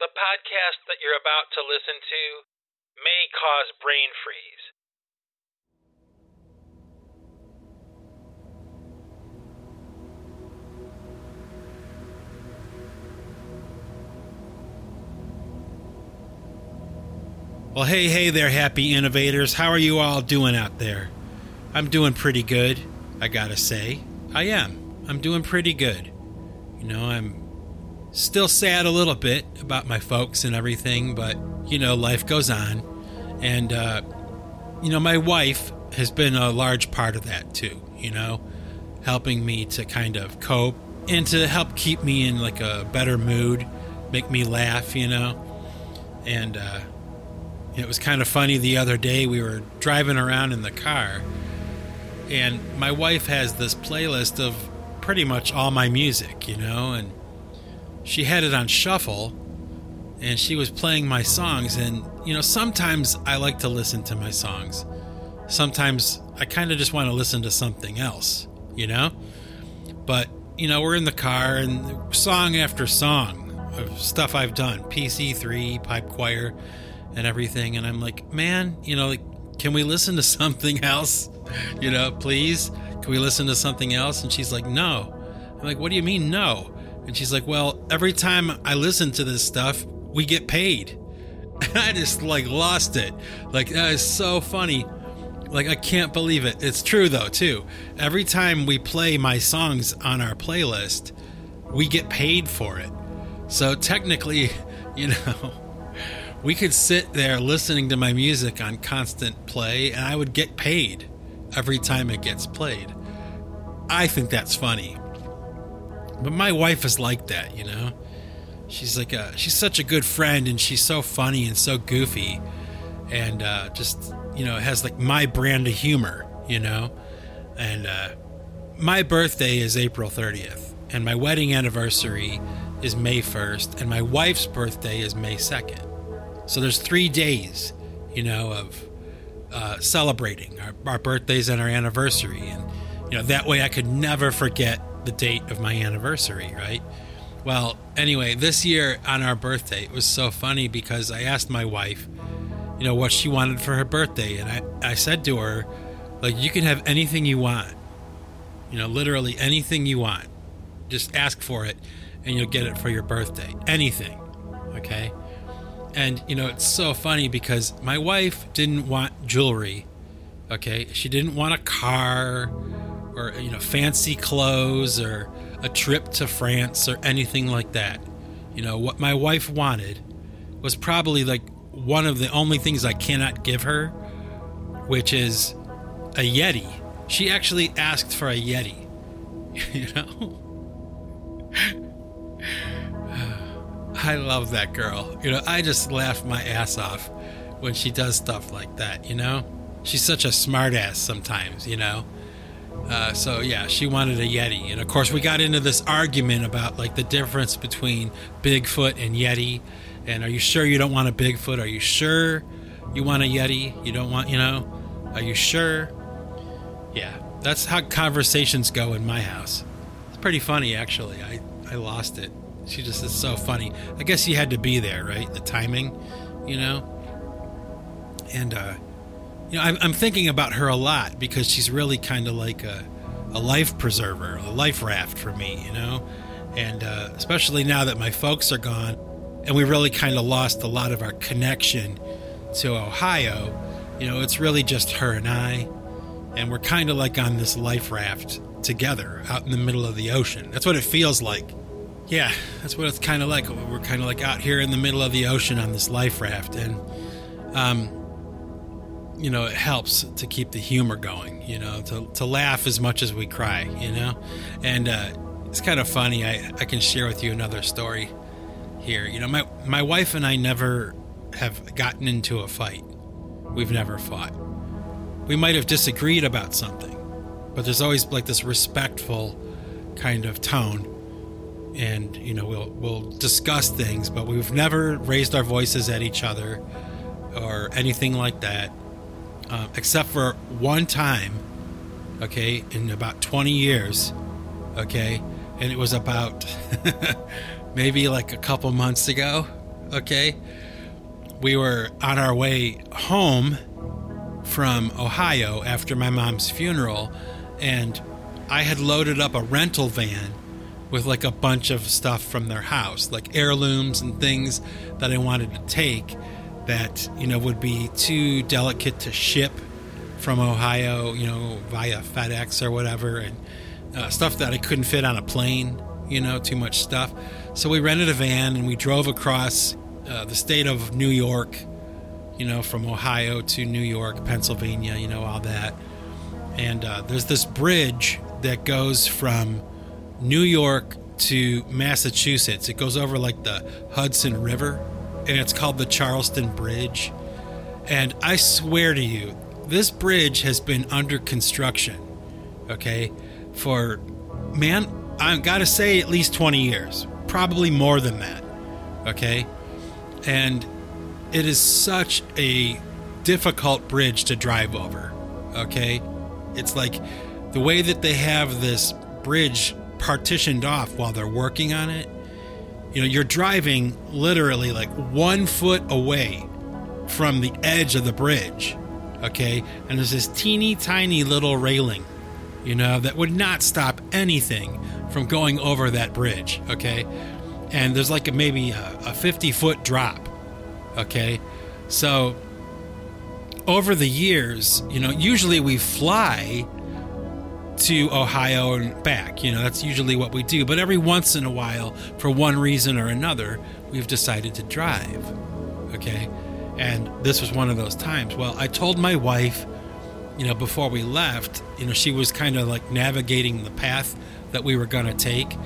The podcast that you're about to listen to may cause brain freeze. Well, hey, hey there, happy innovators. How are you all doing out there? I'm doing pretty good, I gotta say. I am. I'm doing pretty good. You know, I'm still sad a little bit about my folks and everything, but, you know, life goes on. And, uh, you know, my wife has been a large part of that too, you know, helping me to kind of cope and to help keep me in like a better mood, make me laugh, you know. And, uh, it was kind of funny the other day. We were driving around in the car, and my wife has this playlist of pretty much all my music, you know, and she had it on shuffle, and she was playing my songs. And, you know, sometimes I like to listen to my songs, sometimes I kind of just want to listen to something else, you know? But, you know, we're in the car, and song after song of stuff I've done PC3, pipe choir and everything. And I'm like, man, you know, like, can we listen to something else? You know, please? Can we listen to something else? And she's like, no. I'm like, what do you mean, no? And she's like, well, every time I listen to this stuff, we get paid. I just like lost it. Like, that is so funny. Like, I can't believe it. It's true, though, too. Every time we play my songs on our playlist, we get paid for it. So technically, you know, we could sit there listening to my music on constant play and I would get paid every time it gets played. I think that's funny. But my wife is like that, you know? She's like a she's such a good friend and she's so funny and so goofy and uh, just you know has like my brand of humor, you know? And uh, my birthday is April 30th and my wedding anniversary is May 1st and my wife's birthday is May 2nd. So there's three days, you know, of uh, celebrating our, our birthdays and our anniversary, and you know that way I could never forget the date of my anniversary, right? Well, anyway, this year on our birthday, it was so funny because I asked my wife, you know, what she wanted for her birthday, and I I said to her, like, you can have anything you want, you know, literally anything you want, just ask for it, and you'll get it for your birthday, anything, okay? And, you know, it's so funny because my wife didn't want jewelry. Okay. She didn't want a car or, you know, fancy clothes or a trip to France or anything like that. You know, what my wife wanted was probably like one of the only things I cannot give her, which is a Yeti. She actually asked for a Yeti. You know? I love that girl. You know, I just laugh my ass off when she does stuff like that, you know? She's such a smartass sometimes, you know? Uh, so yeah, she wanted a Yeti, and of course we got into this argument about like the difference between Bigfoot and Yeti. And are you sure you don't want a Bigfoot? Are you sure you want a Yeti? You don't want, you know? Are you sure? Yeah, that's how conversations go in my house. It's pretty funny, actually. I I lost it. She just is so funny. I guess you had to be there, right? The timing, you know. And uh, you know, I'm, I'm thinking about her a lot because she's really kind of like a, a life preserver, a life raft for me, you know. And uh, especially now that my folks are gone, and we really kind of lost a lot of our connection to Ohio. You know, it's really just her and I, and we're kind of like on this life raft together out in the middle of the ocean. That's what it feels like. Yeah, that's what it's kind of like. We're kind of like out here in the middle of the ocean on this life raft, and um, you know, it helps to keep the humor going. You know, to to laugh as much as we cry. You know, and uh, it's kind of funny. I I can share with you another story here. You know, my my wife and I never have gotten into a fight. We've never fought. We might have disagreed about something, but there's always like this respectful kind of tone and you know we'll we'll discuss things but we've never raised our voices at each other or anything like that uh, except for one time okay in about 20 years okay and it was about maybe like a couple months ago Okay, we were on our way home from Ohio after my mom's funeral, and I had loaded up a rental van with like a bunch of stuff from their house, like heirlooms and things that I wanted to take that, you know, would be too delicate to ship from Ohio, you know, via FedEx or whatever, and uh, stuff that I couldn't fit on a plane, you know, too much stuff. So we rented a van and we drove across uh, the state of New York, you know, from Ohio to New York, Pennsylvania, you know, all that. And uh, there's this bridge that goes from New York to Massachusetts. It goes over like the Hudson River, and it's called the Charleston Bridge. And I swear to you, this bridge has been under construction, okay, for, man, I've got to say at least 20 years, probably more than that, okay? And it is such a difficult bridge to drive over, okay? It's like the way that they have this bridge partitioned off while they're working on it. You know, you're driving literally like one foot away from the edge of the bridge, okay? And there's this teeny tiny little railing, you know, that would not stop anything from going over that bridge, okay? And there's like a, maybe a, a 50 foot drop, okay? So over the years, you know, usually we fly to Ohio and back. You know, that's usually what we do. But every once in a while, for one reason or another, we've decided to drive. Okay. And this was one of those times. Well, I told my wife, you know, before we left, you know, she was kind of like navigating the path that we were going to take.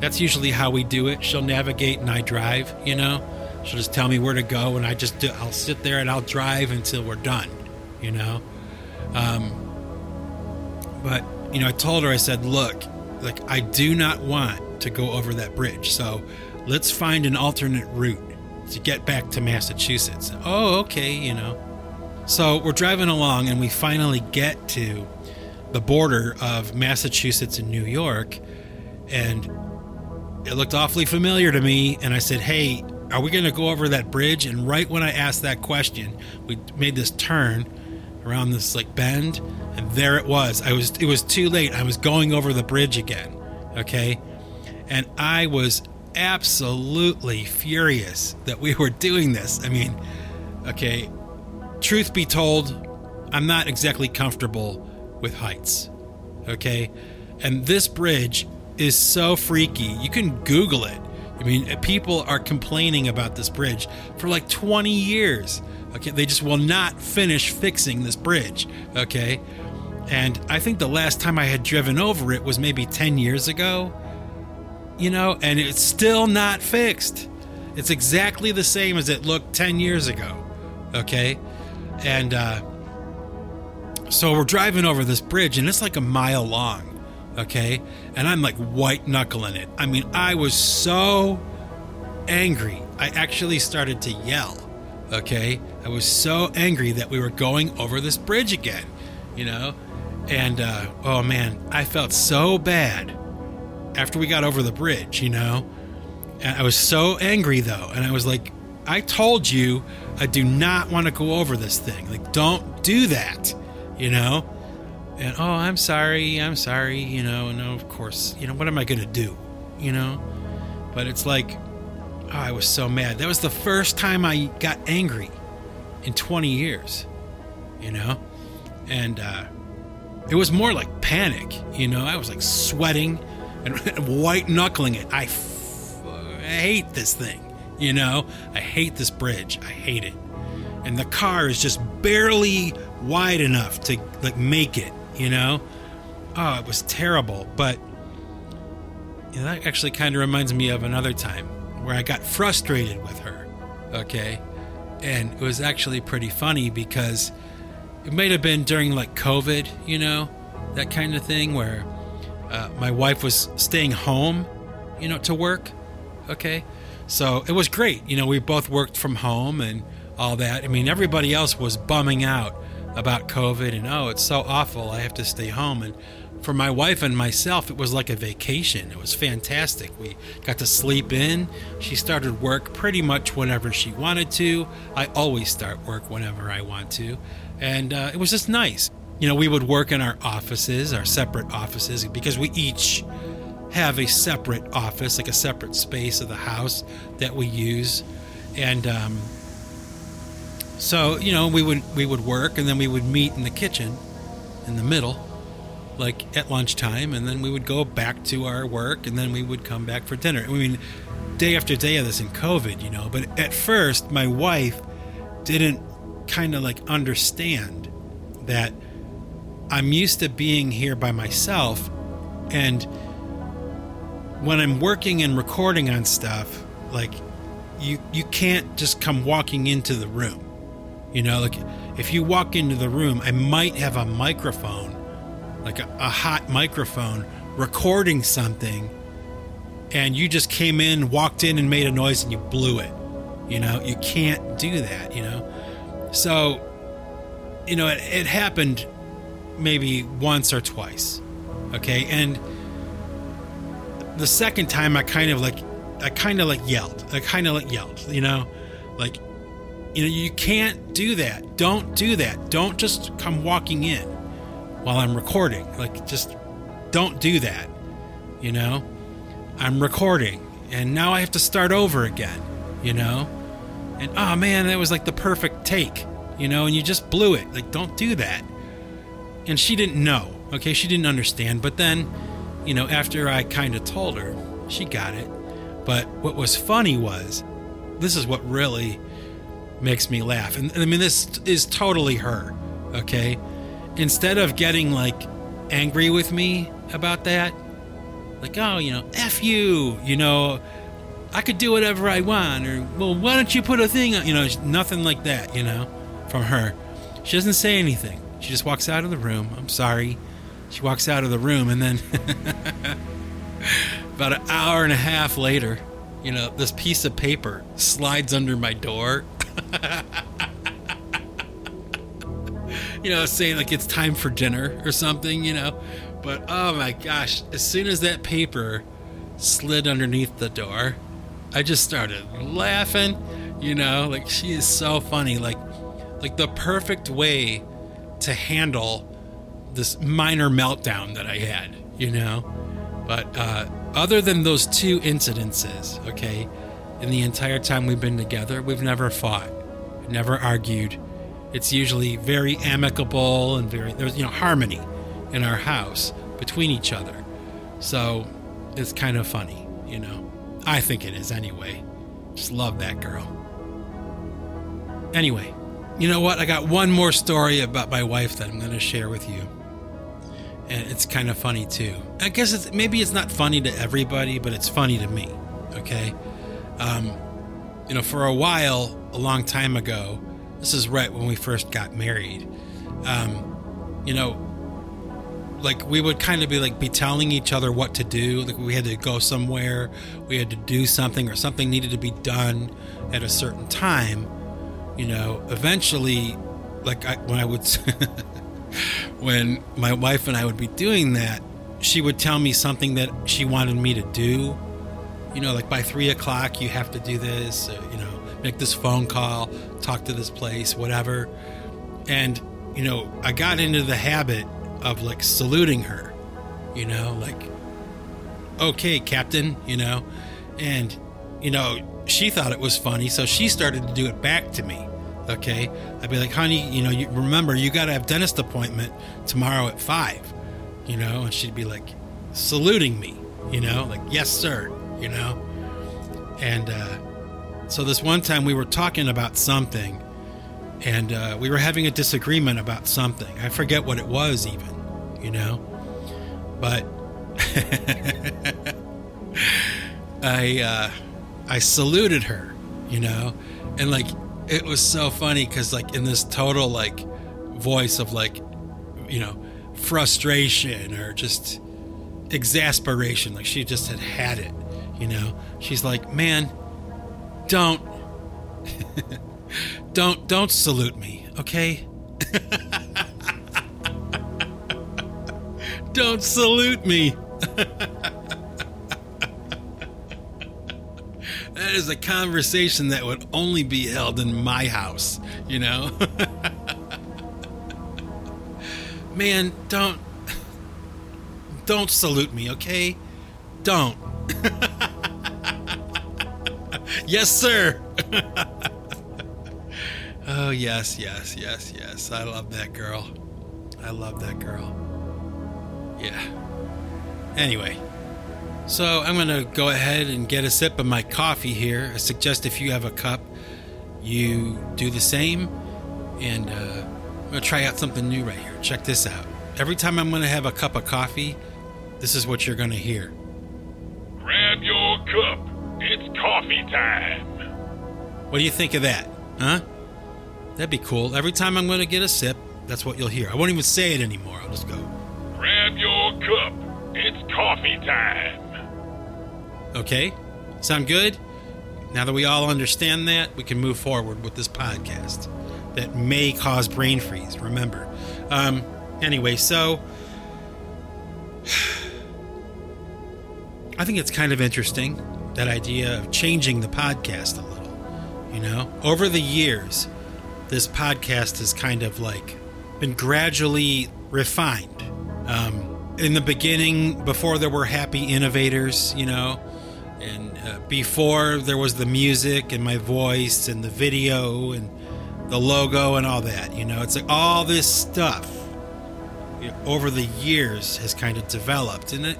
That's usually how we do it. She'll navigate and I drive, you know. She'll just tell me where to go and I just do, I'll sit there and I'll drive until we're done, you know. Um, but you know, I told her, I said, look, like, I do not want to go over that bridge. So let's find an alternate route to get back to Massachusetts. Oh, okay, you know. So we're driving along and we finally get to the border of Massachusetts and New York. And it looked awfully familiar to me. And I said, hey, are we going to go over that bridge? And right when I asked that question, we made this turn around this like bend and there it was. I was it was too late. I was going over the bridge again. Okay? And I was absolutely furious that we were doing this. I mean, okay, truth be told, I'm not exactly comfortable with heights. Okay? And this bridge is so freaky. You can Google it. I mean, people are complaining about this bridge for like 20 years. Okay, they just will not finish fixing this bridge. Okay, and I think the last time I had driven over it was maybe 10 years ago. You know, and it's still not fixed. It's exactly the same as it looked 10 years ago. Okay? And uh, so we're driving over this bridge, and it's like a mile long. Okay? And I'm like white knuckling it. I mean, I was so angry. I actually started to yell. Okay? I was so angry that we were going over this bridge again. You know? And uh, oh man, I felt so bad after we got over the bridge, you know? And I was so angry though. And I was like, I told you I do not want to go over this thing. Like, don't do that, you know? And oh, I'm sorry, I'm sorry, you know, no, of course, you know, what am I going to do, you know? But it's like, oh, I was so mad. That was the first time I got angry in 20 years, you know? And, uh, it was more like panic, you know. I was like sweating and white knuckling it. I, f- I hate this thing, you know. I hate this bridge. I hate it. And the car is just barely wide enough to like make it, you know. Oh, it was terrible. But you know, that actually kind of reminds me of another time where I got frustrated with her. Okay, and it was actually pretty funny because it might have been during like COVID, you know, that kind of thing where uh, my wife was staying home, you know, to work. Okay. So it was great. You know, we both worked from home and all that. I mean, everybody else was bumming out about COVID and, oh, it's so awful. I have to stay home. And for my wife and myself, it was like a vacation. It was fantastic. We got to sleep in. She started work pretty much whenever she wanted to. I always start work whenever I want to. And uh, it was just nice. You know, we would work in our offices, our separate offices, because we each have a separate office, like a separate space of the house that we use. And um, so, you know, we would we would work and then we would meet in the kitchen in the middle like at lunchtime, and then we would go back to our work, and then we would come back for dinner. I mean, day after day of this in COVID, you know. But at first, my wife didn't kind of like understand that I'm used to being here by myself, and when I'm working and recording on stuff, like you you can't just come walking into the room. You know, like if you walk into the room, I might have a microphone like a, a hot microphone recording something and you just came in, walked in and made a noise and you blew it. You know, you can't do that, you know? So, you know, it, it happened maybe once or twice. Okay. And the second time I kind of like, I kind of like yelled. I kind of like yelled, you know? Like, you know, you can't do that. Don't do that. Don't just come walking in while I'm recording. Like, just don't do that. You know? I'm recording, and now I have to start over again, you know? And oh man, that was like the perfect take, you know? And you just blew it. Like, don't do that. And she didn't know, okay? She didn't understand. But then, you know, after I kind of told her, she got it. But what was funny was, this is what really makes me laugh. And I mean, this is totally her, okay? Instead of getting like angry with me about that, like, oh, you know, F you, you know, I could do whatever I want, or, well, why don't you put a thing on, you know, nothing like that, you know, from her. She doesn't say anything. She just walks out of the room. I'm sorry. She walks out of the room, and then about an hour and a half later, you know, this piece of paper slides under my door. you know, saying like it's time for dinner or something, you know. But oh my gosh, as soon as that paper slid underneath the door, I just started laughing, you know, like she is so funny, like like the perfect way to handle this minor meltdown that I had, you know. But uh, other than those two incidences, okay, in the entire time we've been together, we've never fought, never argued, it's usually very amicable and very there's you know harmony in our house between each other. So it's kind of funny, you know. I think it is anyway. Just love that girl. Anyway, you know what? I got one more story about my wife that I'm going to share with you. And it's kind of funny too. I guess it's maybe it's not funny to everybody, but it's funny to me. Okay. Um, you know, for a while, a long time ago, this is right when we first got married. Um, you know, like we would kind of be like be telling each other what to do. Like we had to go somewhere, we had to do something, or something needed to be done at a certain time. You know, eventually, like I, when I would, when my wife and I would be doing that, she would tell me something that she wanted me to do. You know, like by three o'clock, you have to do this. You know, make this phone call, talk to this place, whatever. And, you know, I got into the habit of like saluting her, you know, like, okay, Captain, you know, and, you know, she thought it was funny, so she started to do it back to me. Okay. I'd be like, honey, you know, you remember you got to have dentist appointment tomorrow at five, you know, and she'd be like saluting me, you know, like, yes, sir, you know, and, uh, so this one time we were talking about something, and uh, we were having a disagreement about something. I forget what it was, even, you know. But I uh, I saluted her, you know, and like it was so funny because like in this total like voice of like you know frustration or just exasperation, like she just had had it, you know. She's like, man don't. don't don't salute me, okay? Don't salute me. that is a conversation that would only be held in my house, you know? Man, don't don't salute me, okay? Don't. Yes, sir. oh, yes, yes, yes, yes. I love that girl. I love that girl. Yeah. Anyway, so I'm going to go ahead and get a sip of my coffee here. I suggest if you have a cup, you do the same. And uh, I'm going to try out something new right here. Check this out. Every time I'm going to have a cup of coffee, this is what you're going to hear. Grab your cup. Coffee time. What do you think of that? Huh? That'd be cool. Every time I'm going to get a sip, that's what you'll hear. I won't even say it anymore. I'll just go. Grab your cup. It's coffee time. Okay? Sound good? Now that we all understand that, we can move forward with this podcast that may cause brain freeze, remember. Um, anyway, so I think it's kind of interesting that idea of changing the podcast a little. You know, over the years, this podcast has kind of like been gradually refined. Um, in the beginning, before there were happy innovators, you know, and uh, before there was the music and my voice and the video and the logo and all that, you know, it's like all this stuff you know, over the years has kind of developed, and it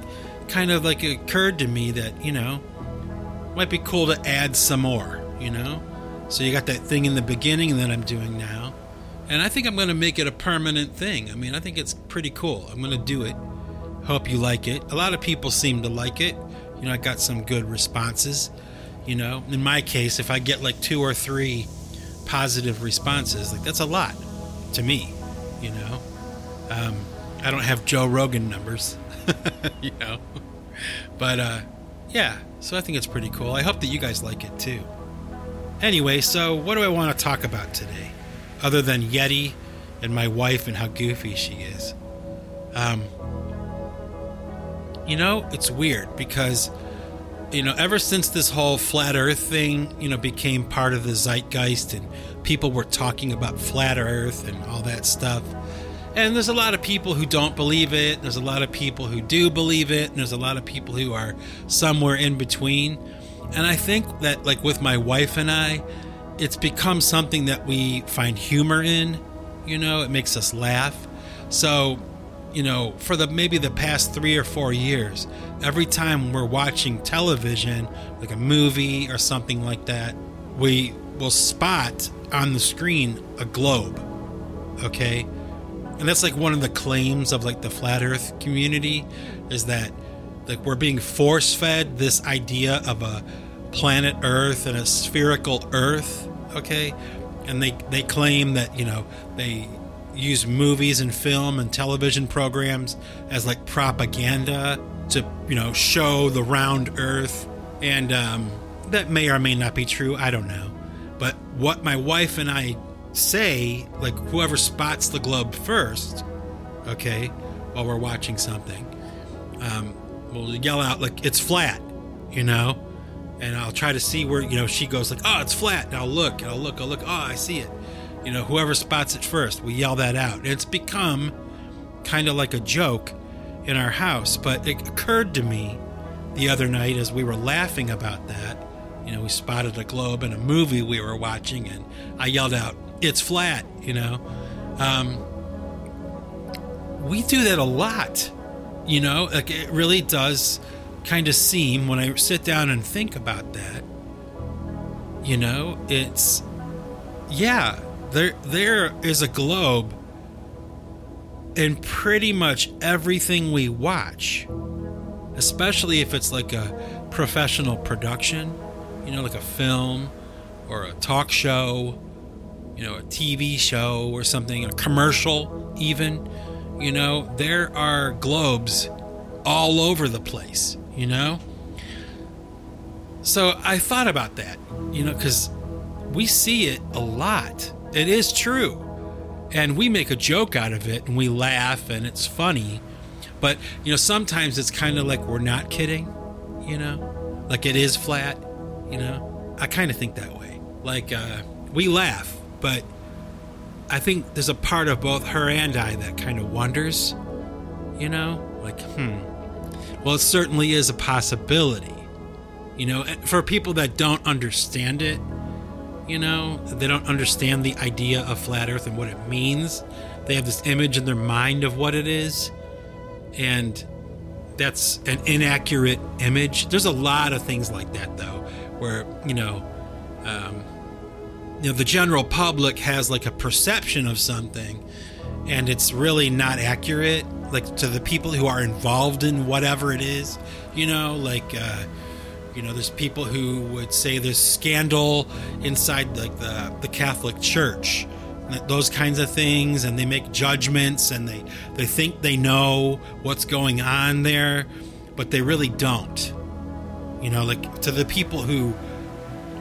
kind of like occurred to me that you know might be cool to add some more, you know. So you got that thing in the beginning that I'm doing now, and I think I'm going to make it a permanent thing. I mean, I think it's pretty cool. I'm going to do it. Hope you like it. A lot of people seem to like it. You know, I got some good responses. You know, in my case, if I get like two or three positive responses, like that's a lot to me. You know, um, I don't have Joe Rogan numbers, you know, but uh, yeah. So I think it's pretty cool. I hope that you guys like it too. Anyway, so what do I want to talk about today, other than Yeti and my wife and how goofy she is? Um, you know, it's weird because you know, ever since this whole flat earth thing, you know, became part of the zeitgeist and people were talking about flat earth and all that stuff. And there's a lot of people who don't believe it, there's a lot of people who do believe it, and there's a lot of people who are somewhere in between. And I think that like with my wife and I, it's become something that we find humor in, you know, it makes us laugh. So, you know, for the maybe the past 3 or 4 years, every time we're watching television, like a movie or something like that, we will spot on the screen a globe. Okay? And that's like one of the claims of like the flat earth community is that like we're being force fed this idea of a planet earth and a spherical earth, okay? And they they claim that, you know, they use movies and film and television programs as like propaganda to you know show the round earth. And um, that may or may not be true. I don't know. But what my wife and i say like whoever spots the globe first okay while we're watching something um, we'll yell out like it's flat you know and i'll try to see where you know she goes like oh it's flat and i'll look and i'll look i'll look oh i see it you know whoever spots it first we yell that out and it's become kind of like a joke in our house. But it occurred to me the other night as we were laughing about that. You know, we spotted a globe in a movie we were watching, and I yelled out, It's flat, you know. Um, we do that a lot, you know, like it really does kind of seem when I sit down and think about that, you know, it's, yeah, there there is a globe in pretty much everything we watch, especially if it's like a professional production, you know, like a film or a talk show, you know, a TV show or something, a commercial, even, you know, there are globes all over the place, you know? So I thought about that, you know, because we see it a lot. It is true and we make a joke out of it and we laugh and it's funny But you know, sometimes it's kind of like we're not kidding. You know, like it is flat. You know, I kind of think that way. Like uh, we laugh, but I think there's a part of both her and I that kind of wonders. You know, like hmm. Well, it certainly is a possibility. You know, for people that don't understand it, you know, they don't understand the idea of flat Earth and what it means. They have this image in their mind of what it is, and that's an inaccurate image. There's a lot of things like that, though, where you know, um, you know, the general public has like a perception of something, and it's really not accurate. Like to the people who are involved in whatever it is, you know, like. Uh, you know, there's people who would say there's scandal inside like the, the Catholic Church, those kinds of things, and they make judgments and they, they think they know what's going on there, but they really don't. You know, like to the people who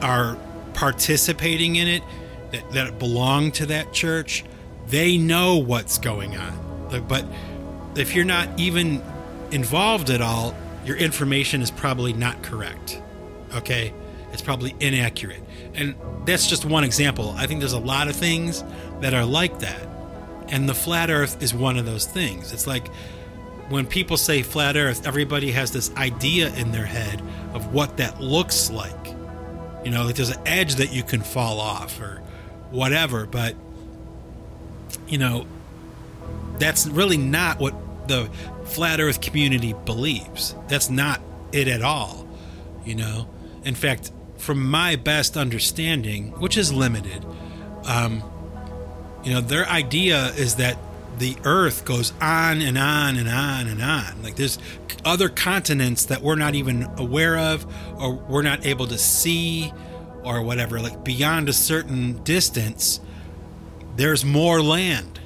are participating in it, that, that belong to that church, they know what's going on. But if you're not even involved at all, your information is probably not correct. Okay? It's probably inaccurate. And that's just one example. I think there's a lot of things that are like that. And the flat earth is one of those things. It's like when people say flat earth, everybody has this idea in their head of what that looks like. You know, like there's an edge that you can fall off or whatever, but you know, that's really not what the flat earth community believes. That's not it at all. You know, in fact, from my best understanding, which is limited, um, you know, their idea is that the earth goes on and on and on and on. Like there's other continents that we're not even aware of or we're not able to see or whatever. Like beyond a certain distance, there's more land.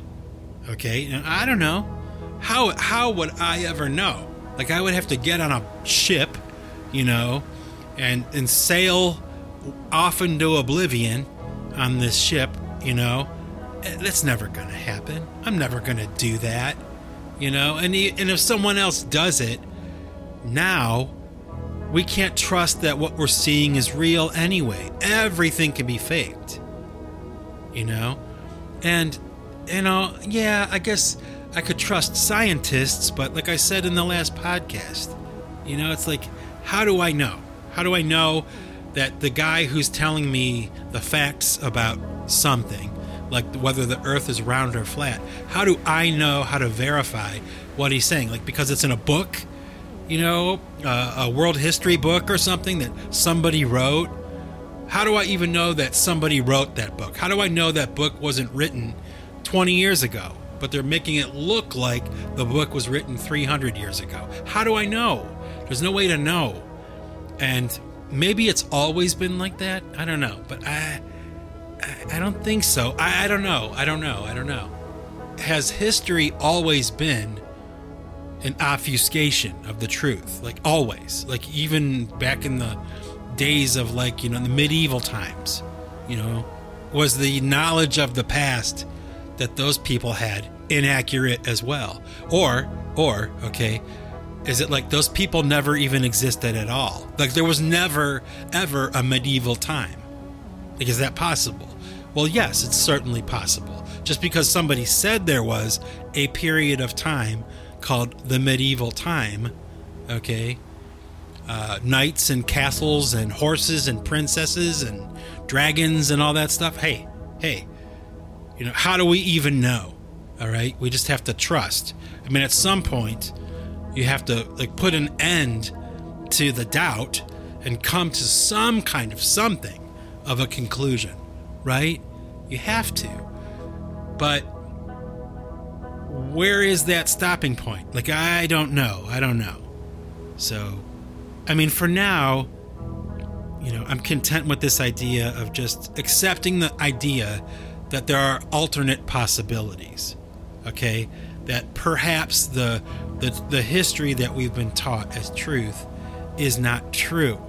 Okay. And I don't know how how would I ever know? Like I would have to get on a ship, you know, and and sail off into oblivion on this ship, you know. Eh, that's never going to happen. I'm never going to do that, you know. And he, and if someone else does it, now we can't trust that what we're seeing is real anyway. Everything can be faked, you know. And you know, yeah, I guess I could trust scientists, but like I said in the last podcast, you know, it's like, how do I know? How do I know that the guy who's telling me the facts about something, like whether the earth is round or flat, how do I know how to verify what he's saying? Like, because it's in a book, you know, uh, a world history book or something that somebody wrote? How do I even know that somebody wrote that book? How do I know that book wasn't written 20 years ago? but they're making it look like the book was written 300 years ago. How do I know? There's no way to know. And maybe it's always been like that. I don't know, but I I, don't think so. I, I don't know. I don't know. I don't know. Has history always been an obfuscation of the truth? Like always. Like even back in the days of like, you know, the medieval times, you know, was the knowledge of the past that those people had inaccurate as well? Or, or, okay, is it like those people never even existed at all? Like there was never, ever a medieval time? Like, is that possible? Well, yes, it's certainly possible. Just because somebody said there was a period of time called the medieval time, okay, uh, knights and castles and horses and princesses and dragons and all that stuff. Hey, hey, you know, how do we even know? All right, we just have to trust. I mean, at some point, you have to like put an end to the doubt and come to some kind of something of a conclusion, right? You have to. But where is that stopping point? Like, I don't know. I don't know. So, I mean, for now, you know, I'm content with this idea of just accepting the idea that there are alternate possibilities. Okay, that perhaps the the, the history that we've been taught as truth is not true.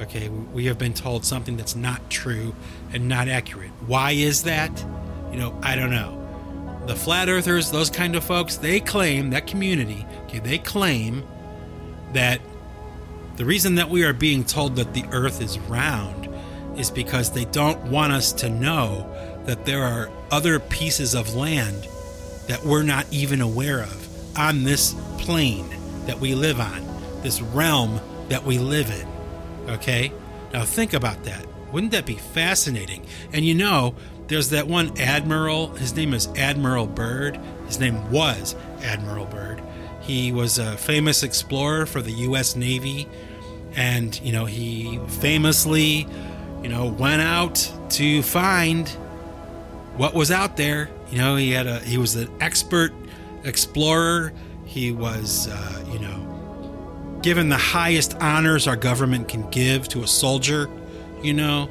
Okay, we have been told something that's not true and not accurate. Why is that? You know, I don't know. the flat earthers, those kind of folks, they claim, that community, okay, they claim that the reason that we are being told that the earth is round is because they don't want us to know that there are other pieces of land that we're not even aware of on this plane that we live on, this realm that we live in. Okay? Now think about that. Wouldn't that be fascinating? And you know, there's that one admiral, his name is Admiral Byrd. His name was Admiral Byrd. He was a famous explorer for the US Navy and, you know, he famously, you know, went out to find what was out there. You know, he had a he was an expert explorer. He was, uh, you know, given the highest honors our government can give to a soldier. You know,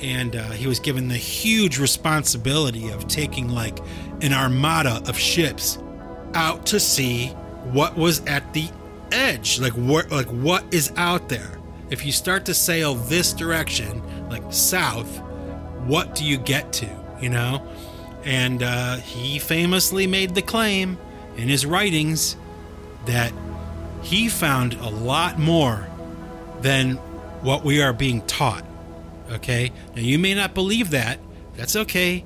and uh, he was given the huge responsibility of taking like an armada of ships out to see what was at the edge, like what like what is out there. If you start to sail this direction, like south, what do you get to? You know, and uh, he famously made the claim in his writings that he found a lot more than what we are being taught. Okay? Now, you may not believe that. That's okay.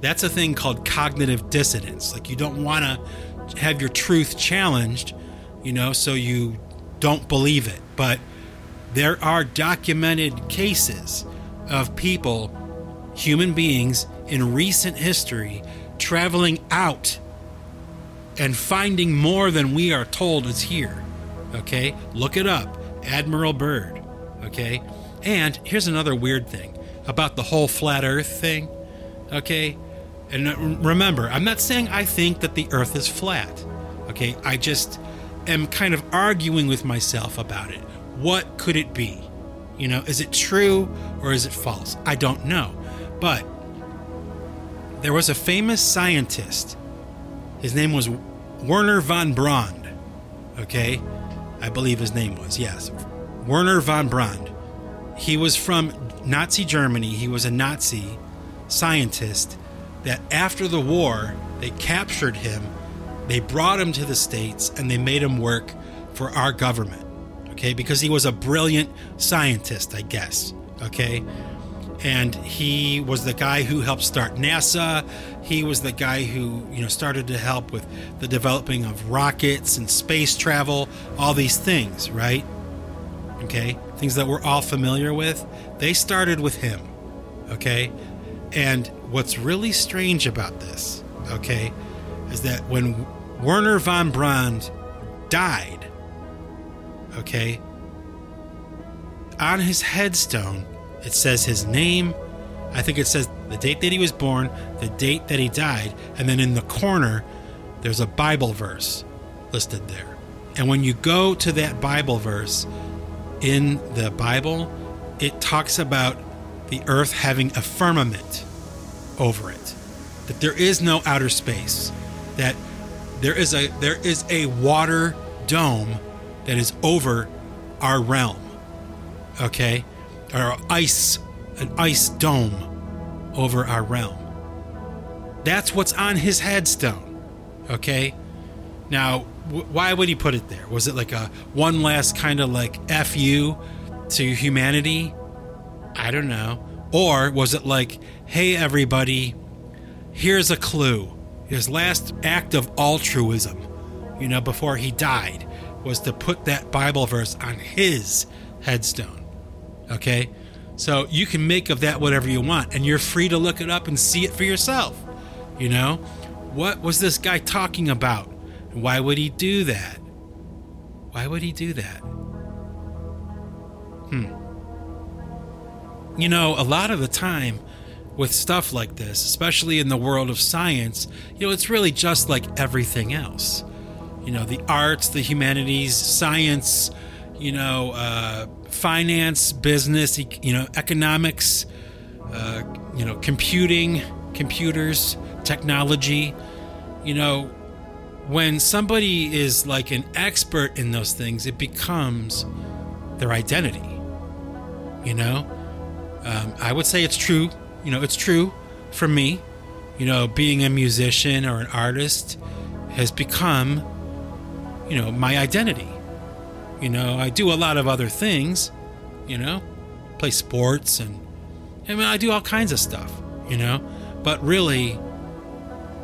That's a thing called cognitive dissonance. Like, you don't want to have your truth challenged, you know, so you don't believe it. But there are documented cases of people, human beings, in recent history traveling out and finding more than we are told is here. Okay? Look it up. Admiral Byrd. Okay? And here's another weird thing about the whole flat earth thing. Okay? And uh, remember, I'm not saying I think that the earth is flat. Okay? I just am kind of arguing with myself about it. What could it be? You know, is it true or is it false? I don't know. But there was a famous scientist. His name was Werner von Braun. Okay? I believe his name was, yes. Werner von Braun. He was from Nazi Germany. He was a Nazi scientist that after the war, they captured him, they brought him to the States, and they made him work for our government. Okay? Because he was a brilliant scientist, I guess. Okay? And he was the guy who helped start NASA. He was the guy who, you know, started to help with the developing of rockets and space travel, all these things, right? Okay? Things that we're all familiar with. They started with him. Okay? And what's really strange about this, okay, is that when Werner von Braun died, okay, on his headstone, it says his name. I think it says the date that he was born, the date that he died, and then in the corner, there's a Bible verse listed there. And when you go to that Bible verse in the Bible, it talks about the earth having a firmament over it. That there is no outer space. That there is a there is a water dome that is over our realm. Okay? Or ice, an ice dome over our realm. That's what's on his headstone. Okay? Now, why would he put it there? Was it like a one last kind of like fu to humanity? I don't know. Or was it like, hey, everybody, here's a clue. His last act of altruism, you know, before he died, was to put that Bible verse on his headstone. Okay? So you can make of that whatever you want, and you're free to look it up and see it for yourself. You know? What was this guy talking about? Why would he do that? Why would he do that? Hmm. You know, a lot of the time with stuff like this, especially in the world of science, you know, it's really just like everything else. You know, the arts, the humanities, science, you know, uh, finance, business, you know, economics, uh, you know, computing, computers, technology. You know, when somebody is like an expert in those things, it becomes their identity. You know, um, I would say it's true. You know, it's true for me. you know, being a musician or an artist has become, you know, my identity. You know, I do a lot of other things, you know, play sports and I mean, I do all kinds of stuff, you know, but really,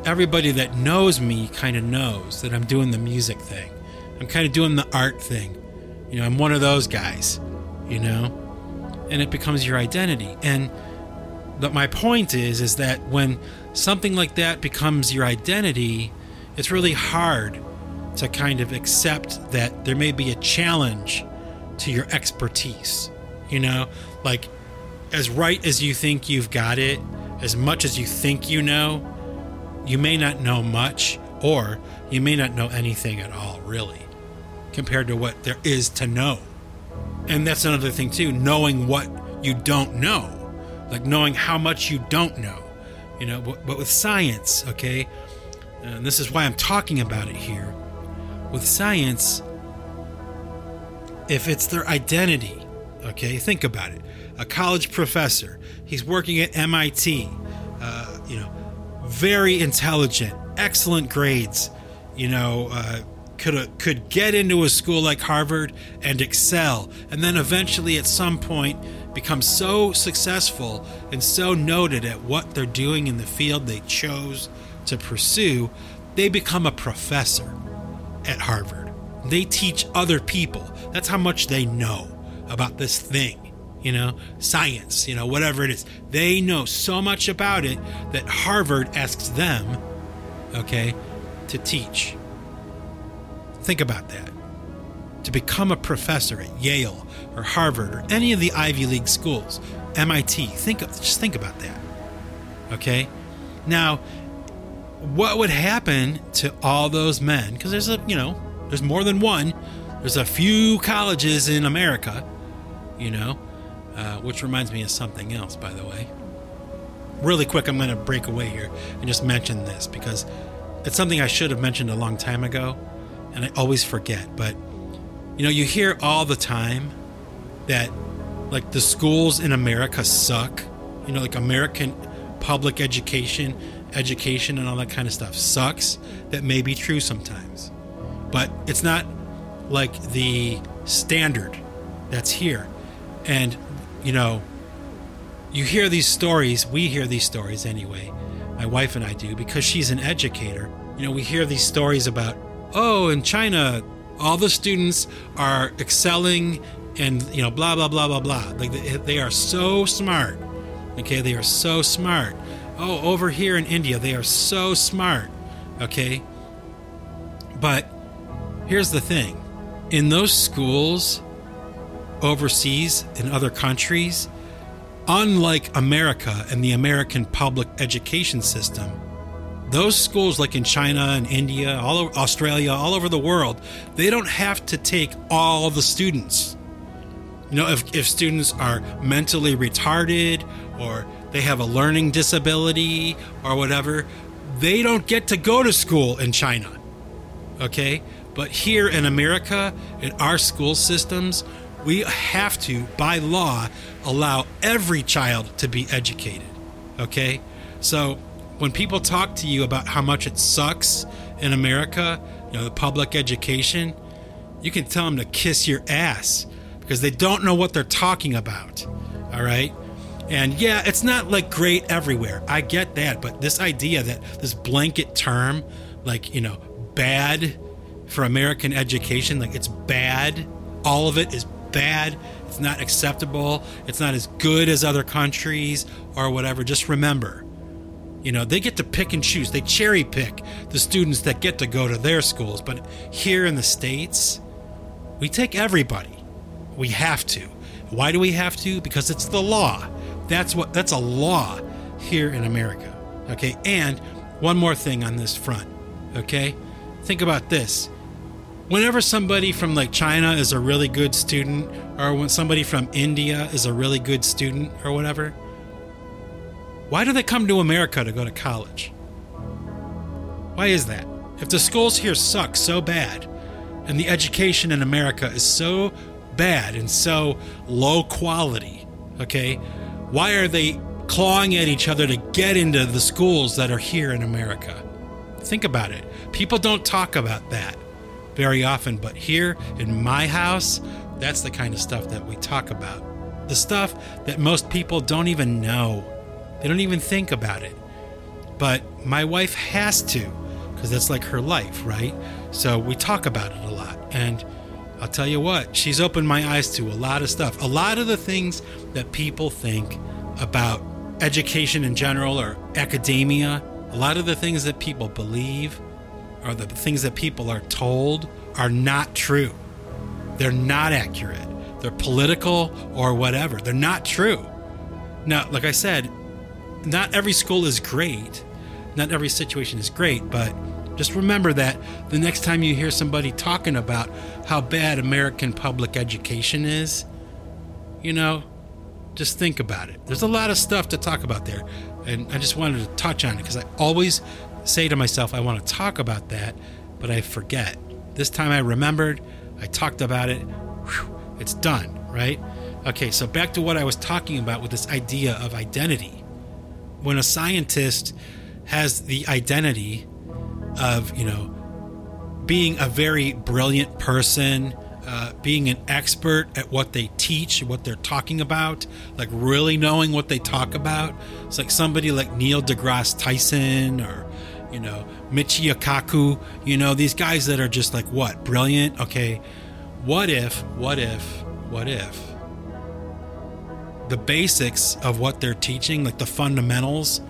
everybody that knows me kind of knows that I'm doing the music thing. I'm kind of doing the art thing. You know, I'm one of those guys, you know, and it becomes your identity. And but my point is, is that when something like that becomes your identity, it's really hard to kind of accept that there may be a challenge to your expertise. You know, like as right as you think you've got it, as much as you think you know, you may not know much, or you may not know anything at all, really, compared to what there is to know. And that's another thing, too, knowing what you don't know, like knowing how much you don't know. You know, but, with science, okay, and this is why I'm talking about it here. With science, if it's their identity, okay, think about it. A college professor, he's working at MIT, uh, you know, very intelligent, excellent grades, you know, uh, could could get into a school like Harvard and excel, and then eventually at some point become so successful and so noted at what they're doing in the field they chose to pursue, they become a professor at Harvard. They teach other people. That's how much they know about this thing, you know, science, you know, whatever it is. They know so much about it that Harvard asks them, okay, to teach. Think about that. To become a professor at Yale or Harvard or any of the Ivy League schools, MIT, think of, just think about that. Okay? Now, what would happen to all those men? Because there's a, you know, there's more than one. There's a few colleges in America, you know, uh, which reminds me of something else, by the way. Really quick, I'm going to break away here and just mention this because it's something I should have mentioned a long time ago, and I always forget. But, you know, you hear all the time that, like, the schools in America suck. You know, like American public education education and all that kind of stuff sucks. That may be true sometimes, but it's not like the standard that's here. And, you know, you hear these stories, we hear these stories anyway. My wife and I do because she's an educator. You know, we hear these stories about, oh, in China, all the students are excelling and, you know, blah, blah, blah, blah, blah. Like they are so smart. Okay, they are so smart oh, over here in India, they are so smart. Okay? But here's the thing in those schools overseas in other countries, unlike America and the American public education system, those schools like in China and India, all over Australia, all over the world, they don't have to take all the students. You know, if, if students are mentally retarded or they have a learning disability or whatever, they don't get to go to school in China. Okay? But here in America, in our school systems, we have to, by law, allow every child to be educated. Okay? So when people talk to you about how much it sucks in America, you know, the public education, you can tell them to kiss your ass because they don't know what they're talking about. All right? And yeah, it's not like great everywhere. I get that, but this idea that this blanket term, like, you know, bad for American education, like it's bad, all of it is bad, it's not acceptable, it's not as good as other countries or whatever. Just remember, you know, they get to pick and choose. They cherry pick the students that get to go to their schools. But here in the States, we take everybody. We have to. Why do we have to? Because it's the law. That's what that's a law here in America. Okay? And one more thing on this front. Okay? Think about this. Whenever somebody from like China is a really good student or when somebody from India is a really good student or whatever, why do they come to America to go to college? Why is that? If the schools here suck so bad and the education in America is so bad and so low quality, okay? Why are they clawing at each other to get into the schools that are here in America. Think about it. People don't talk about that very often, but here in my house, that's the kind of stuff that we talk about. The stuff that most people don't even know. They don't even think about it. But my wife has to, because that's like her life, right? So we talk about it a lot. And I'll tell you what, she's opened my eyes to a lot of stuff. A lot of the things that people think about education in general or academia, a lot of the things that people believe or the things that people are told are not true. They're not accurate. They're political or whatever. They're not true. Now, like I said, not every school is great. Not every situation is great, but just remember that the next time you hear somebody talking about how bad American public education is, you know, just think about it. There's a lot of stuff to talk about there. And I just wanted to touch on it because I always say to myself, I want to talk about that, but I forget. This time I remembered, I talked about it. Whew, it's done, right? Okay, so back to what I was talking about with this idea of identity. When a scientist has the identity of, you know, being a very brilliant person, uh, being an expert at what they teach, what they're talking about, like really knowing what they talk about. It's like somebody like Neil deGrasse Tyson or, you know, Michio Kaku, you know, these guys that are just like, what, brilliant? Okay, what if, what if, what if the basics of what they're teaching, like the fundamentals,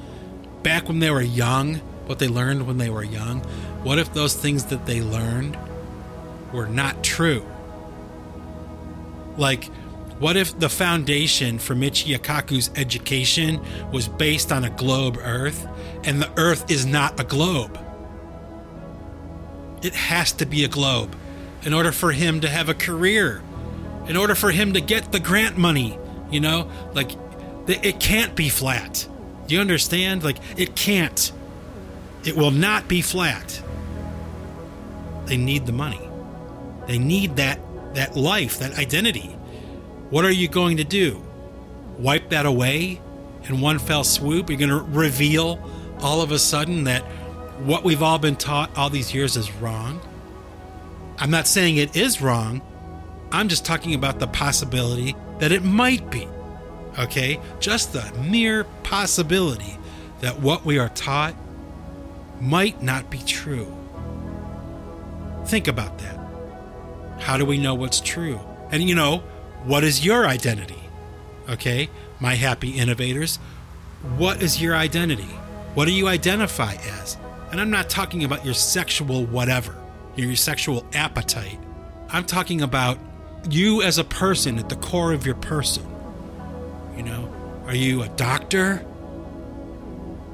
back when they were young, what they learned when they were young, what if those things that they learned were not true? Like, what if the foundation for Michio Kaku's education was based on a globe Earth and the Earth is not a globe? It has to be a globe in order for him to have a career, in order for him to get the grant money, you know? Like, it can't be flat. Do you understand? Like, it can't. It will not be flat. They need the money. They need that that life, that identity. What are you going to do? Wipe that away in one fell swoop? You're going to reveal all of a sudden that what we've all been taught all these years is wrong? I'm not saying it is wrong. I'm just talking about the possibility that it might be. Okay? Just the mere possibility that what we are taught might not be true. Think about that. How do we know what's true? And you know, what is your identity? Okay, my happy innovators, what is your identity? What do you identify as? And I'm not talking about your sexual whatever, your sexual appetite. I'm talking about you as a person at the core of your person. You know, are you a doctor?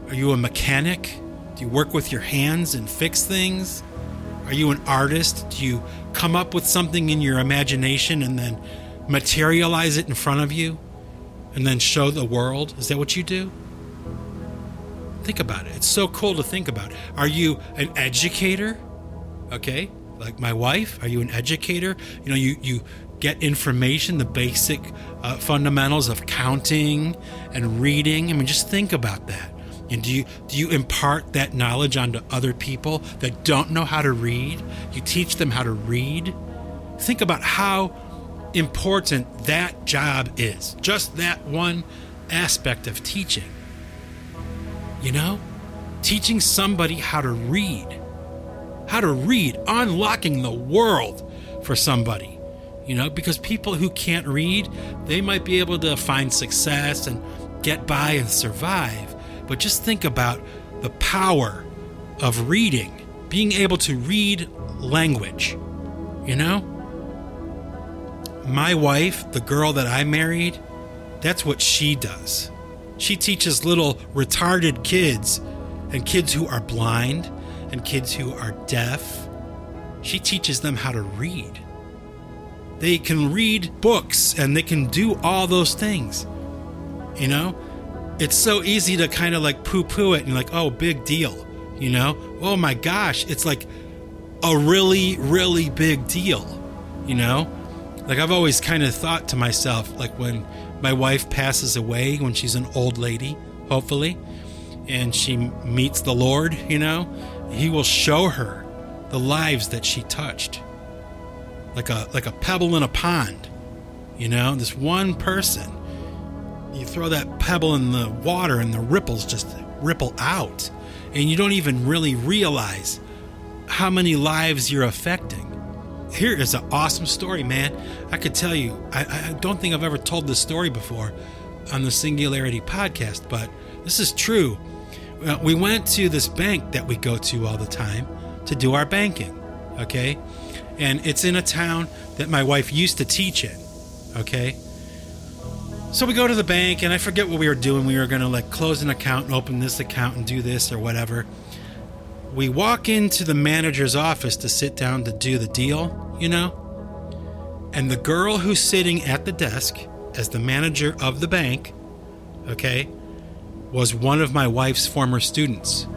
Are you a mechanic? Do you work with your hands and fix things? Are you an artist? Do you come up with something in your imagination and then materialize it in front of you and then show the world? Is that what you do? Think about it. It's so cool to think about. Are you an educator? Okay, like my wife. Are you an educator? You know, you you get information, the basic uh, fundamentals of counting and reading. I mean, just think about that. And do you do you impart that knowledge onto other people that don't know how to read? You teach them how to read. Think about how important that job is. Just that one aspect of teaching. You know? Teaching somebody how to read. How to read, unlocking the world for somebody. You know, because people who can't read, they might be able to find success and get by and survive but just think about the power of reading, being able to read language. You know? My wife, the girl that I married, that's what she does. She teaches little retarded kids and kids who are blind and kids who are deaf. She teaches them how to read. They can read books and they can do all those things. You know? It's so easy to kind of like poo poo it and like, oh, big deal, you know? Oh my gosh, it's like a really, really big deal, you know? Like I've always kind of thought to myself, like when my wife passes away when she's an old lady, hopefully, and she meets the Lord, you know, he will show her the lives that she touched. Like a like a pebble in a pond. You know, this one person. You throw that pebble in the water and the ripples just ripple out. And you don't even really realize how many lives you're affecting. Here is an awesome story, man. I could tell you, I, I don't think I've ever told this story before on the Singularity podcast, but this is true. We went to this bank that we go to all the time to do our banking, okay? And it's in a town that my wife used to teach in, okay? So we go to the bank, and I forget what we were doing. We were going to like close an account and open this account and do this or whatever. We walk into the manager's office to sit down to do the deal, you know? And the girl who's sitting at the desk as the manager of the bank, okay, was one of my wife's former students.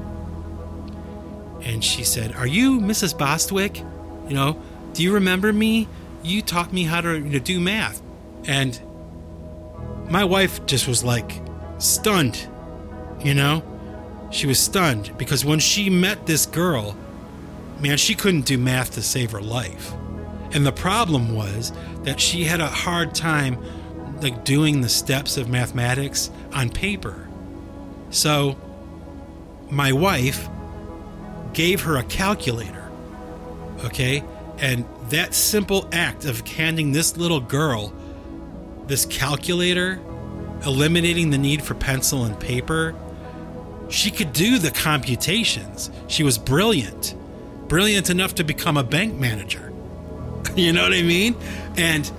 And she said, Are you Mrs. Bostwick? You know, do you remember me? You taught me how to do math. And my wife just was like stunned, you know? She was stunned because when she met this girl, man, she couldn't do math to save her life. And the problem was that she had a hard time like doing the steps of mathematics on paper. So my wife gave her a calculator. Okay? And that simple act of handing this little girl this calculator, eliminating the need for pencil and paper, she could do the computations. She was brilliant. Brilliant enough to become a bank manager. you know what I mean? And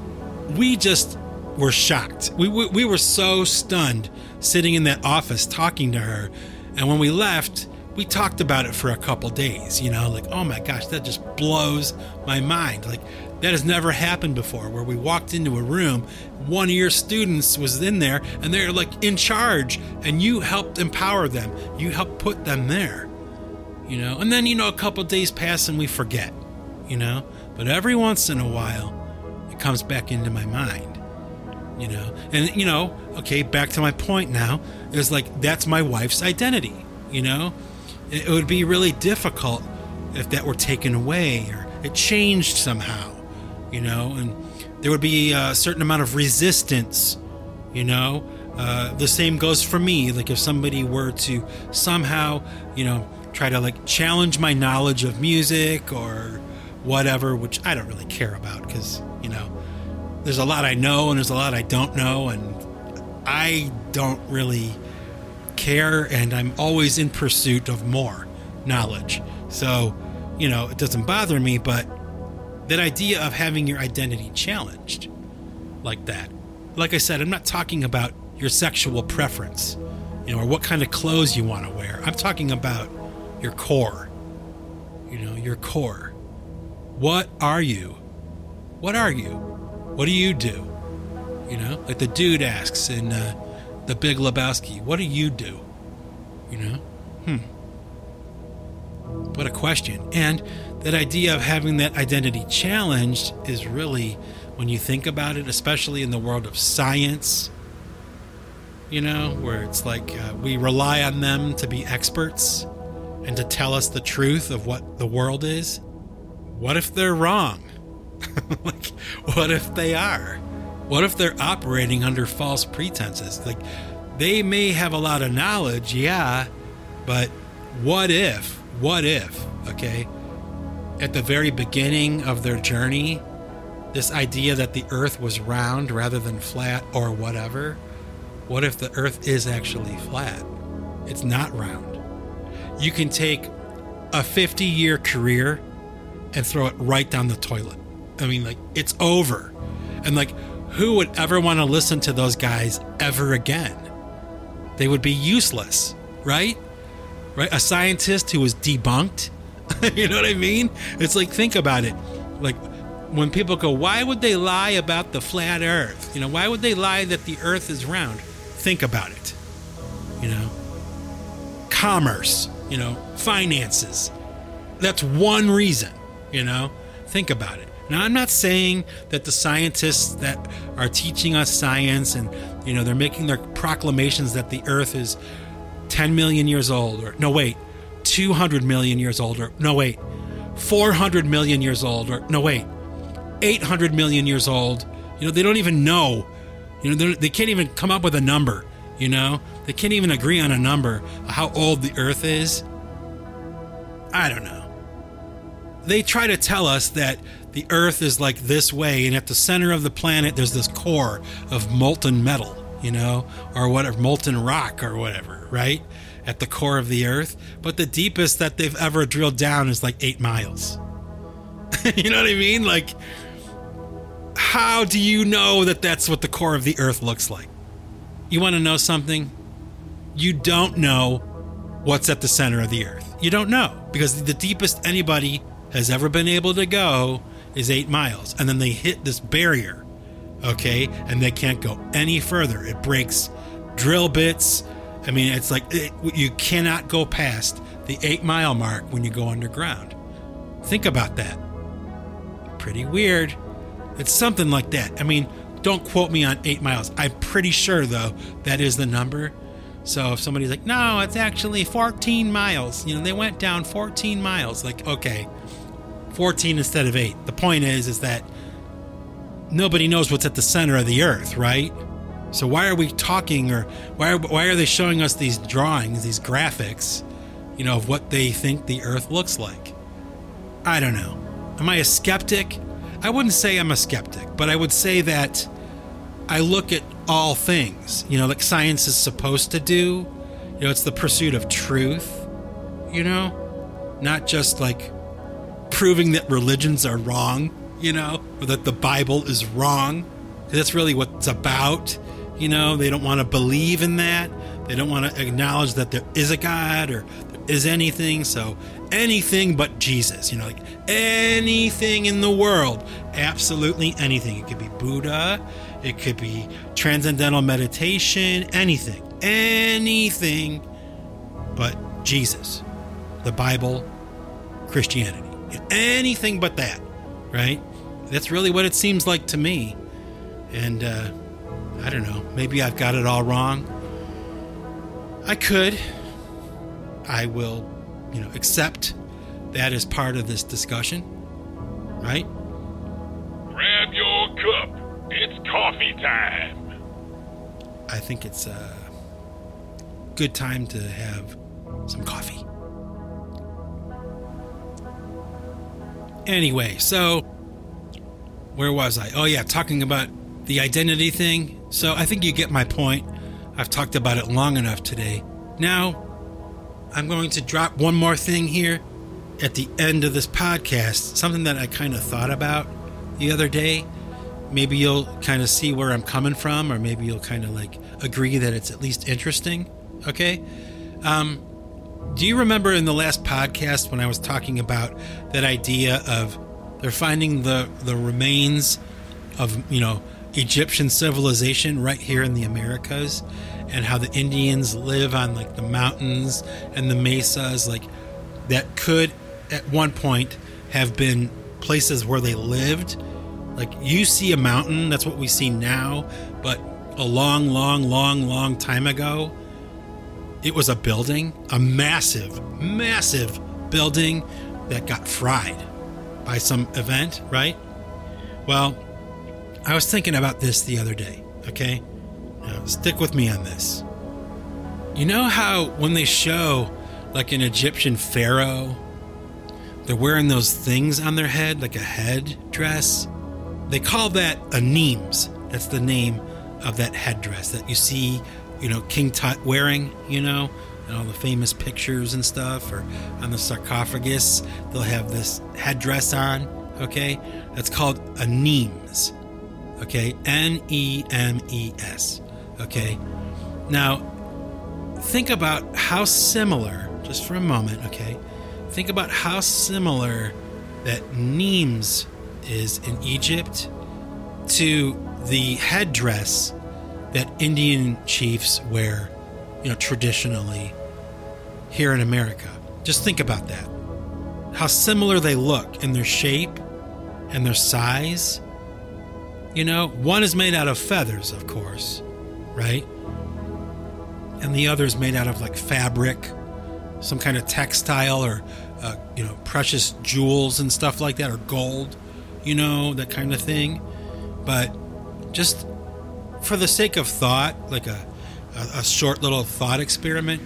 we just were shocked. We, we, we were so stunned sitting in that office talking to her. And when we left, we talked about it for a couple days, you know, like, oh my gosh, that just blows my mind. Like, that has never happened before where we walked into a room, one of your students was in there, and they're like in charge, and you helped empower them. You helped put them there, you know, and then, you know, a couple days pass and we forget, you know, but every once in a while, it comes back into my mind you know? And you know okay back to my point now is like that's my wife's identity you know? It would be really difficult if that were taken away or it changed somehow you know and there would be a certain amount of resistance you know uh, the same goes for me like if somebody were to somehow you know try to like challenge my knowledge of music or whatever which i don't really care about because you know there's a lot I know and there's a lot I don't know, and I don't really care, and I'm always in pursuit of more knowledge. So, you know, it doesn't bother me, but that idea of having your identity challenged like that. Like I said, I'm not talking about your sexual preference, you know, or what kind of clothes you want to wear. I'm talking about your core. You know, your core. What are you? What are you? What do you do? You know, like the dude asks in uh, The Big Lebowski, what do you do? You know? Hmm. What a question. And that idea of having that identity challenged is really, when you think about it, especially in the world of science, you know, where it's like uh, we rely on them to be experts and to tell us the truth of what the world is. What if they're wrong? like, what if they are? What if they're operating under false pretenses? Like, they may have a lot of knowledge, yeah, but what if, what if, okay, at the very beginning of their journey, this idea that the earth was round rather than flat or whatever, what if the earth is actually flat? It's not round. You can take a 50 year career and throw it right down the toilet. I mean, like, it's over. And, like, who would ever want to listen to those guys ever again? They would be useless, right? Right? A scientist who was debunked. you know what I mean? It's like, think about it. Like, when people go, why would they lie about the flat earth? You know, why would they lie that the earth is round? Think about it. You know, commerce, you know, finances. That's one reason, you know? Think about it Now, I'm not saying that the scientists that are teaching us science and, you know, they're making their proclamations that the earth is 10 million years old, or no, wait, 200 million years older. no, wait, 400 million years old, or no, wait, 800 million years old. You know, they don't even know. You know, they can't even come up with a number. You know, they can't even agree on a number how old the Earth is. I don't know. They try to tell us that the Earth is like this way, and at the center of the planet, there's this core of molten metal, you know, or whatever, molten rock or whatever, right? At the core of the Earth. But the deepest that they've ever drilled down is like eight miles. you know what I mean? Like, how do you know that that's what the core of the Earth looks like? You want to know something? You don't know what's at the center of the Earth. You don't know because the deepest anybody has ever been able to go is eight miles. And then they hit this barrier, okay? And they can't go any further. It breaks drill bits. I mean, it's like it, you cannot go past the eight mile mark when you go underground. Think about that. Pretty weird. It's something like that. I mean, don't quote me on eight miles. I'm pretty sure, though, that is the number. So if somebody's like, no, it's actually 14 miles, you know, they went down 14 miles. Like, okay, 14 instead of eight. The point is, is that nobody knows what's at the center of the earth, right? So why are we talking, or why why are they showing us these drawings, these graphics, you know, of what they think the earth looks like? I don't know. Am I a skeptic? I wouldn't say I'm a skeptic, but I would say that I look at all things, you know, like science is supposed to do. You know, it's the pursuit of truth, you know, not just like proving that religions are wrong, you know, or that the Bible is wrong. That's really what it's about. You know, they don't want to believe in that. They don't want to acknowledge that there is a God or there is anything. So anything but Jesus, you know, like anything in the world, absolutely anything. It could be Buddha, it could be transcendental meditation, anything, anything but Jesus, the Bible, Christianity. Anything but that, right? That's really what it seems like to me. And uh, I don't know, maybe I've got it all wrong. I could. I will, you know, accept that as part of this discussion, right? Grab your cup it's coffee time. I think it's a good time to have some coffee. Anyway, so where was I? Oh, yeah, talking about the identity thing. So I think you get my point. I've talked about it long enough today. Now, I'm going to drop one more thing here at the end of this podcast, something that I kind of thought about the other day maybe you'll kind of see where I'm coming from, or maybe you'll kind of like agree that it's at least interesting. Okay. Um, do you remember in the last podcast when I was talking about that idea of they're finding the the remains of you know Egyptian civilization right here in the Americas, and how the Indians live on like the mountains and the mesas, like that could at one point have been places where they lived like you see a mountain, that's what we see now, but a long, long, long, long time ago, it was a building, a massive, massive building that got fried by some event, right? Well, I was thinking about this the other day, okay? Now, stick with me on this. You know how when they show like an Egyptian pharaoh, they're wearing those things on their head, like a head dress? They call that a nemes. That's the name of that headdress that you see, you know, King Tut wearing, you know, and all the famous pictures and stuff, or on the sarcophagus, they'll have this headdress on, okay? That's called a nemes, okay? N E M E S, okay? Now, think about how similar, just for a moment, okay? Think about how similar that nemes is in Egypt to the headdress that Indian chiefs wear, you know, traditionally here in America. Just think about that. How similar they look in their shape, and their size. You know, one is made out of feathers, of course, right? And the other is made out of like fabric, some kind of textile or, uh, you know, precious jewels and stuff like that, or gold, you know, that kind of thing. But just for the sake of thought, like a, a, a short little thought experiment,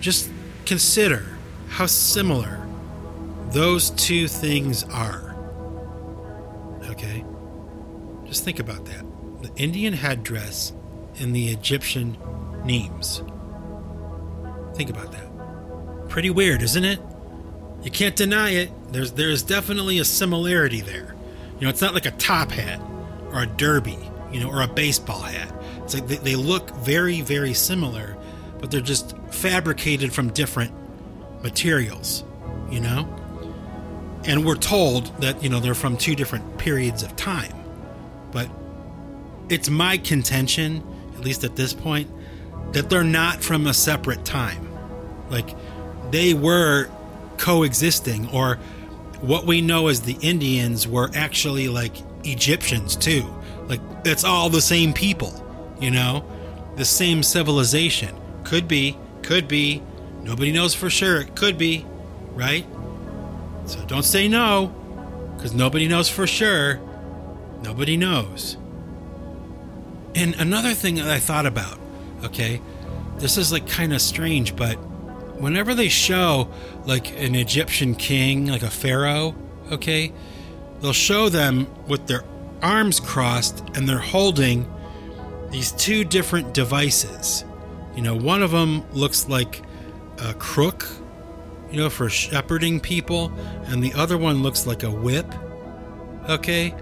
just consider how similar those two things are. Okay? Just think about that. The Indian headdress and the Egyptian nemes. Think about that. Pretty weird, isn't it? You can't deny it. There's there's definitely a similarity there. You know, it's not like a top hat or a derby, you know, or a baseball hat. It's like they, they look very, very similar, but they're just fabricated from different materials, you know? And we're told that, you know, they're from two different periods of time. But it's my contention, at least at this point, that they're not from a separate time. Like, they were coexisting, or what we know as the Indians were actually like Egyptians too. Like, it's all the same people, you know? The same civilization. Could be, could be. Nobody knows for sure. It could be, right? So don't say no, because nobody knows for sure. Nobody knows. And another thing that I thought about, okay, this is like kind of strange, but whenever they show like an Egyptian king, like a pharaoh, okay, they'll show them with their arms crossed and they're holding these two different devices. You know, one of them looks like a crook, you know, for shepherding people, and the other one looks like a whip. Okay?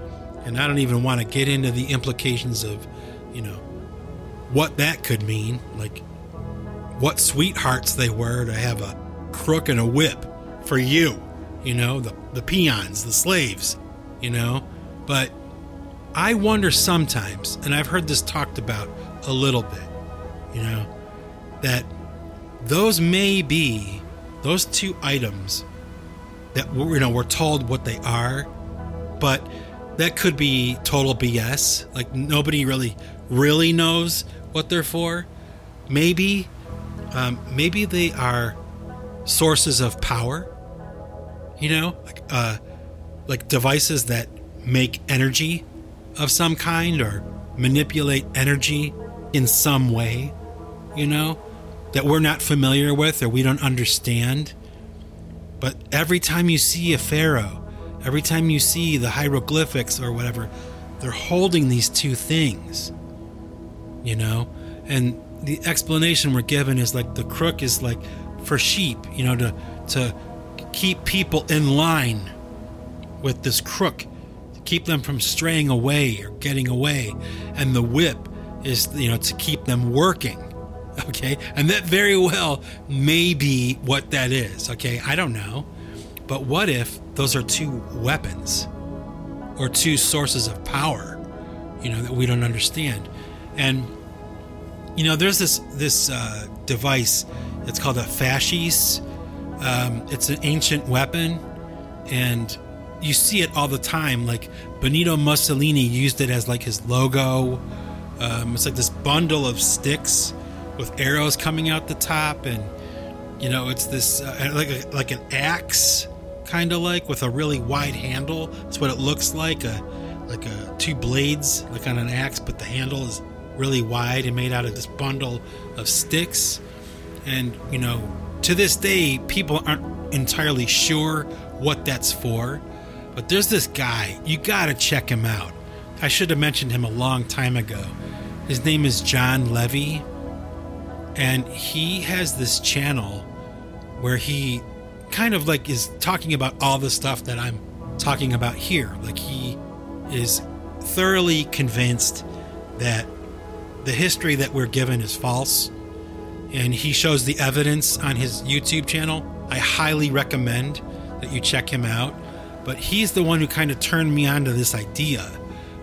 And I don't even want to get into the implications of, you know, what that could mean. Like, what sweethearts they were to have a crook and a whip for you, you know, the, the peons, the slaves, you know. But I wonder sometimes, and I've heard this talked about a little bit, you know, that those may be those two items that you know we're told what they are, but that could be total BS. Like nobody really really knows what they're for. Maybe, um, maybe they are sources of power. You know, like uh, like devices that make energy of some kind or manipulate energy in some way. You know, that we're not familiar with or we don't understand. But every time you see a pharaoh, every time you see the hieroglyphics or whatever, they're holding these two things, you know? And the explanation we're given is like the crook is like for sheep, you know, to, to keep people in line with this crook, to keep them from straying away or getting away. And the whip is, you know, to keep them working Okay. And that very well may be what that is. Okay. I don't know. But what if those are two weapons or two sources of power, you know, that we don't understand? And, you know, there's this, this uh, device, it's called a fasces. Um, it's an ancient weapon. And you see it all the time. Like Benito Mussolini used it as like his logo. Um, it's like this bundle of sticks with arrows coming out the top, and you know it's this uh, like like an axe, kind of like with a really wide handle. That's what it looks like a like a two blades like on an axe, but the handle is really wide and made out of this bundle of sticks. And you know, to this day, people aren't entirely sure what that's for. But there's this guy, you gotta check him out. I should have mentioned him a long time ago. His name is Jon Levi and he has this channel where he kind of like is talking about all the stuff that I'm talking about here. Like he is thoroughly convinced that the history that we're given is false, and he shows the evidence on his YouTube channel. I highly recommend that you check him out. But he's the one who kind of turned me on to this idea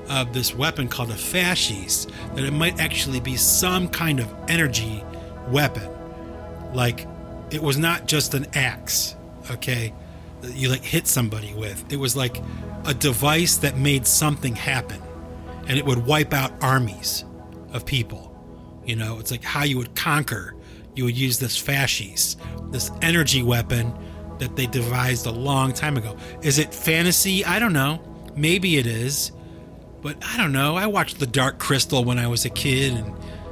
of this weapon called a fasces, that it might actually be some kind of energy weapon. Like, it was not just an axe, okay? you like hit somebody with. It was like a device that made something happen and it would wipe out armies of people. You know, it's like how you would conquer. You would use this fasces, this energy weapon that they devised a long time ago. Is it fantasy? I don't know. Maybe it is. But I don't know. I watched The Dark Crystal when I was a kid and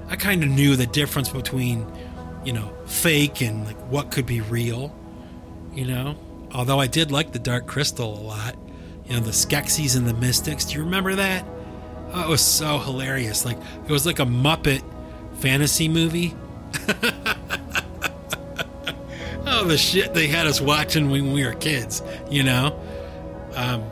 I kind of knew the difference between, you know, fake and like what could be real, you know? Although I did like The Dark Crystal a lot. You know, the Skeksis and the Mystics. Do you remember that? Oh, it was so hilarious. Like it was like a Muppet fantasy movie. oh, the shit they had us watching when we were kids, you know? Um,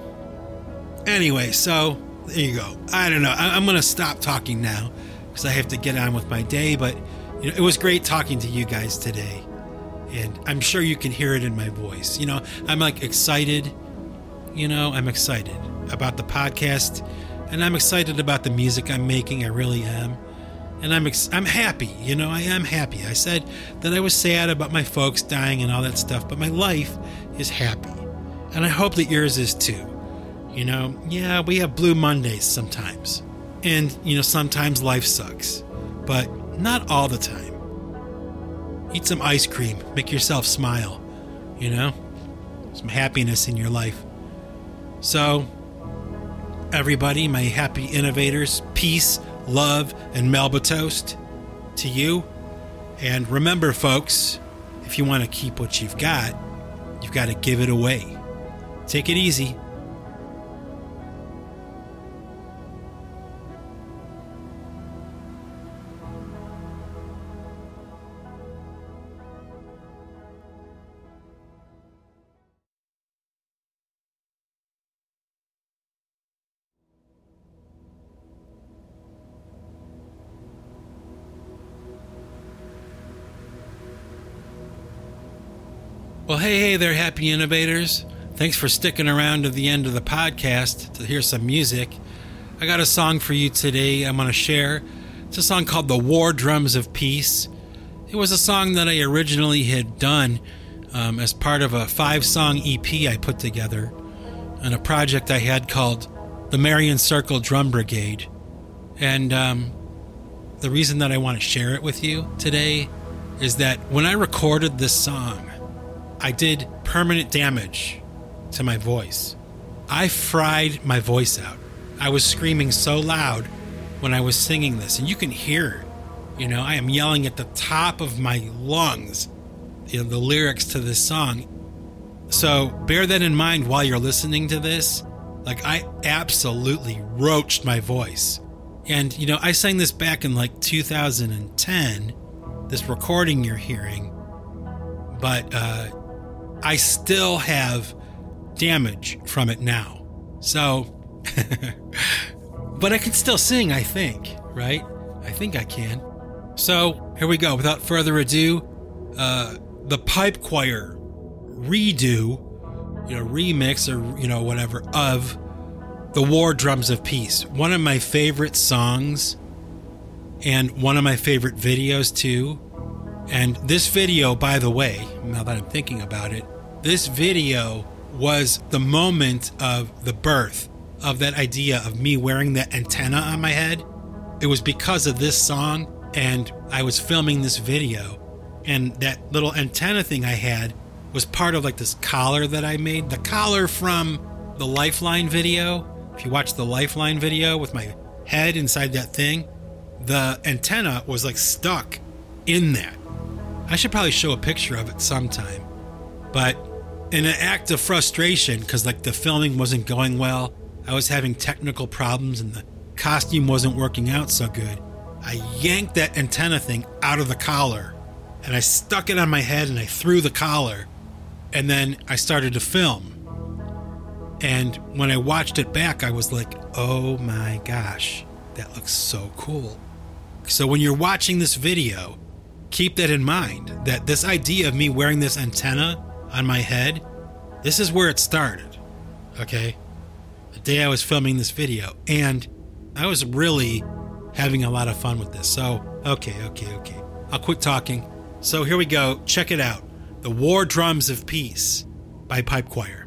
anyway, so there you go. I don't know. I, am going to stop talking now because I have to get on with my day, but you know, it was great talking to you guys today. And I'm sure you can hear it in my voice. You know, I'm like excited. You know, I'm excited about the podcast and I'm excited about the music I'm making. I really am. And I'm ex- I'm happy, you know, I am happy. I said that I was sad about my folks dying and all that stuff, but my life is happy. And I hope that yours is too. You know, yeah, we have blue Mondays sometimes. And, you know, sometimes life sucks, but not all the time. Eat some ice cream, make yourself smile, you know? Some happiness in your life. So, everybody, my happy innovators, peace, love, and Melba toast to you. And remember, folks, if you want to keep what you've got, you've got to give it away. Take it easy. Well, hey, hey there, happy innovators. Thanks for sticking around to the end of the podcast to hear some music. I got a song for you today I'm going to share. It's a song called The War Drums of Peace. It was a song that I originally had done um, as part of a five song EP I put together on a project I had called the Marian Circle Drum Brigade. And um, the reason that I want to share it with you today is that when I recorded this song, I did permanent damage to my voice. I fried my voice out. I was screaming so loud when I was singing this, and you can hear, you know, I am yelling at the top of my lungs, you know, the lyrics to this song. So bear that in mind while you're listening to this. Like, I absolutely roached my voice. And, you know, I sang this back in like 2010, this recording you're hearing. But, uh, I still have damage from it now. So, but I can still sing, I think, right? I think I can. So, here we go. Without further ado, uh, the pipe choir redo, you know, remix or, you know, whatever of the War Drums of Peace. One of my favorite songs and one of my favorite videos, too. And this video, by the way, now that I'm thinking about it, this video was the moment of the birth of that idea of me wearing that antenna on my head. It was because of this song, and I was filming this video, and that little antenna thing I had was part of like this collar that I made. The collar from the Lifeline video. If you watch the Lifeline video with my head inside that thing, the antenna was like stuck in that. I should probably show a picture of it sometime. But in an act of frustration, because like the filming wasn't going well, I was having technical problems and the costume wasn't working out so good. I yanked that antenna thing out of the collar and I stuck it on my head and I threw the collar. And then I started to film. And when I watched it back, I was like, oh my gosh, that looks so cool. So when you're watching this video, keep that in mind that this idea of me wearing this antenna on my head, this is where it started. Okay? The day I was filming this video. And I was really having a lot of fun with this. So, okay, okay, okay. I'll quit talking. So here we go. Check it out The War Drums of Peace by Pipe Choir.